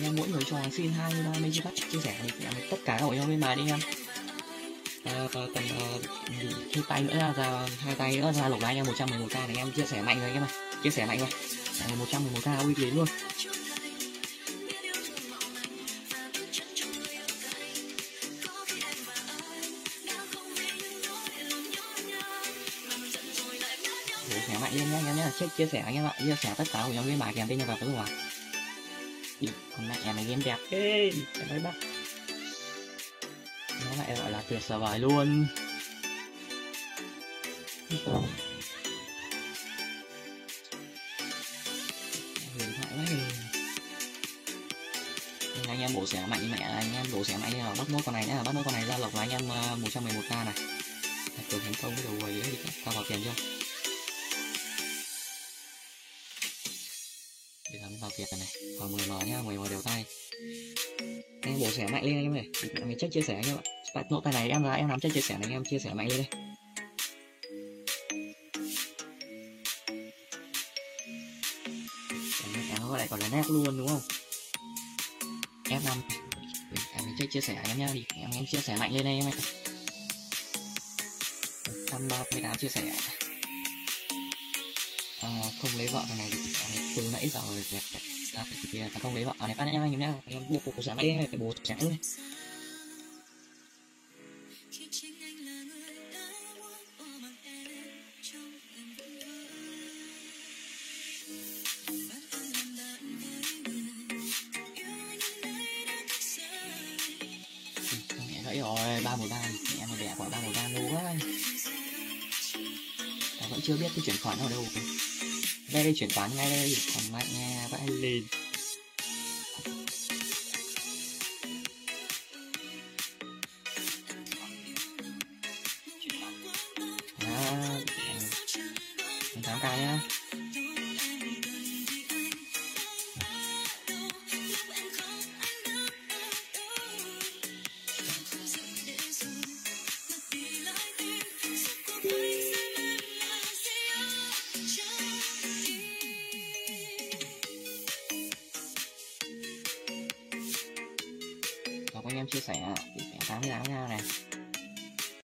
anh em mỗi trò xin hai ba mươi chiếc chia sẻ thì em tất cả các hội bên bài đi em à, ờ, ờ, tầm uh, tay nữa ra hai tay nữa ra lục lại anh em 111 k này em chia sẻ mạnh rồi anh em ơi chia sẻ mạnh rồi. À, 111 k uy tín luôn. Dạ, chia sẻ mạnh lên nhé anh em nhé check chia sẻ anh em ạ. Chia sẻ tất cả của nhóm viên bài kèm tên nhân vật đúng ngoài đi con mẹ em này game đẹp. Ê em mới bắt. Nó lại gọi là tuyệt vời luôn. Huyền thoại quá anh em bổ xẻ mạnh mẹ anh em bổ xẻ mạnh là bắt nốt con này nhá bắt nốt con này ra lộc là anh em 111 k này. Cường thành công cái đầu quầy ấy tao vào tiền chưa vào tiền này. Còn 10 m nhá 10 m đều tay. Em bổ xẻ mạnh lên anh em này mình check chia sẻ anh em ạ. Tại nỗ tay này em ra em nắm check chia sẻ này, anh em chia sẻ mạnh lên đây. Nó lại còn là nét luôn, đúng không? F5 em check chia sẻ em nhá thì em em chia sẻ mạnh lên đây em ơi 138 chia sẻ uh, không lấy vợ thằng này từ nãy giờ rồi đẹp, thì không lấy vợ. Này phát nhá anh em nhá. Em buộc bố sáng đi cái bố sáng luôn ừ, mẹ gãy rồi ba mười ba mẹ mày đẻ quả ba mười ba luôn cũng chưa biết cái chuyển khoản ở đâu. Đây đây chuyển khoản ngay đây. Còn lại nha vãi lên. À, 8k nhá. anh em chia sẻ tỷ tám 88 ngao này